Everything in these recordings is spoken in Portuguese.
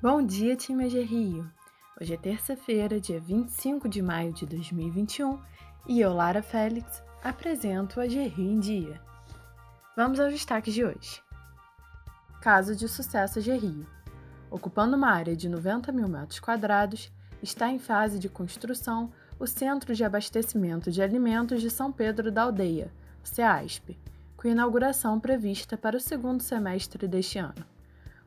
Bom dia, time AG Rio! Hoje é terça-feira, dia 25 de maio de 2021 e eu, Lara Félix, apresento o AG Rio em Dia. Vamos aos destaques de hoje. Caso de sucesso AG Rio. Ocupando uma área de 90 mil metros quadrados, está em fase de construção o Centro de Abastecimento de Alimentos de São Pedro da Aldeia, CEASP, com inauguração prevista para o segundo semestre deste ano.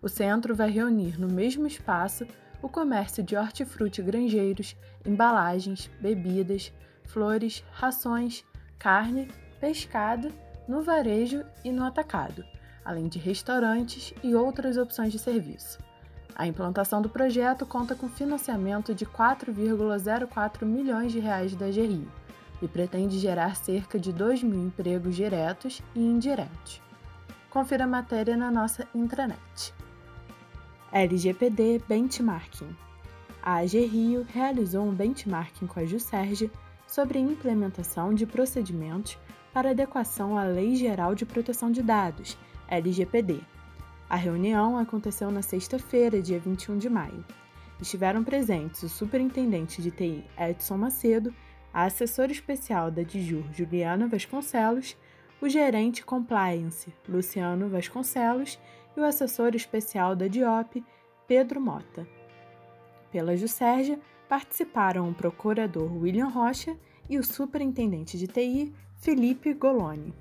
O centro vai reunir no mesmo espaço o comércio de hortifruti granjeiros, embalagens, bebidas, flores, rações, carne, pescado, no varejo e no atacado, além de restaurantes e outras opções de serviço. A implantação do projeto conta com financiamento de 4,04 milhões de reais da GRI e pretende gerar cerca de 2 mil empregos diretos e indiretos. Confira a matéria na nossa intranet. LGPD Benchmarking. A AG Rio realizou um benchmarking com a JUSERG sobre a implementação de procedimentos para adequação à Lei Geral de Proteção de Dados, LGPD. A reunião aconteceu na sexta-feira, dia 21 de maio. Estiveram presentes o superintendente de TI Edson Macedo, a assessora especial da DIJUR Juliana Vasconcelos, o gerente compliance Luciano Vasconcelos e o assessor especial da DIOP, Pedro Mota. Pela Jusérgia, participaram o procurador William Rocha e o superintendente de TI, Felipe Goloni.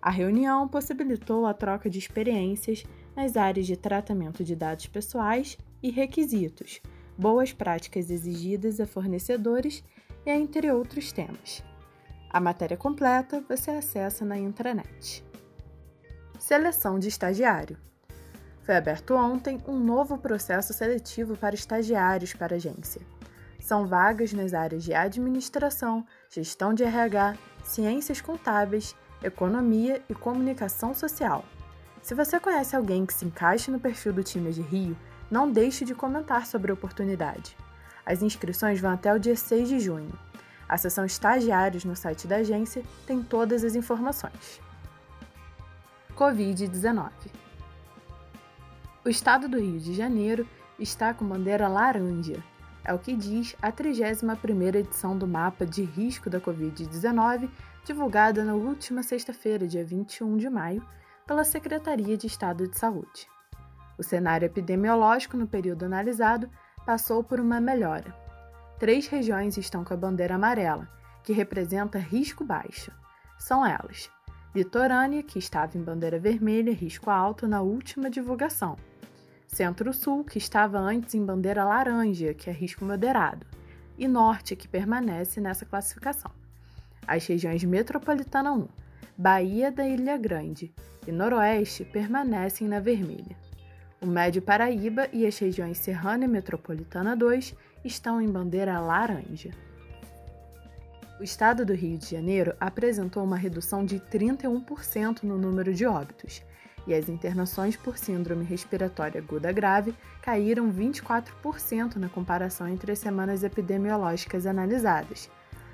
A reunião possibilitou a troca de experiências nas áreas de tratamento de dados pessoais e requisitos, boas práticas exigidas a fornecedores e entre outros temas. A matéria completa você acessa na intranet. Seleção de estagiário. Foi aberto ontem um novo processo seletivo para estagiários para a agência. São vagas nas áreas de administração, gestão de RH, ciências contábeis, economia e comunicação social. Se você conhece alguém que se encaixe no perfil do time de Rio, não deixe de comentar sobre a oportunidade. As inscrições vão até o dia 6 de junho. A seção Estagiários no site da agência tem todas as informações. Covid-19. O estado do Rio de Janeiro está com bandeira laranja. É o que diz a 31ª edição do mapa de risco da Covid-19, divulgada na última sexta-feira, dia 21 de maio, pela Secretaria de Estado de Saúde. O cenário epidemiológico no período analisado passou por uma melhora. Três regiões estão com a bandeira amarela, que representa risco baixo. São elas: litorânea, que estava em bandeira vermelha, risco alto na última divulgação. Centro-Sul, que estava antes em bandeira laranja, que é risco moderado. E Norte, que permanece nessa classificação. As regiões Metropolitana 1, Bahia da Ilha Grande e Noroeste permanecem na vermelha. O Médio Paraíba e as regiões Serrana e Metropolitana 2 estão em bandeira laranja. O estado do Rio de Janeiro apresentou uma redução de 31% no número de óbitos, e as internações por síndrome respiratória aguda grave caíram 24% na comparação entre as semanas epidemiológicas analisadas.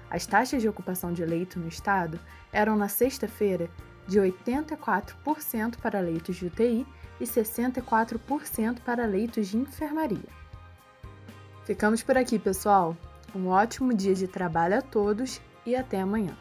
As taxas de ocupação de leito no estado eram na sexta-feira de 84% para leitos de UTI e 64% para leitos de enfermaria. Ficamos por aqui, pessoal. Um ótimo dia de trabalho a todos e até amanhã.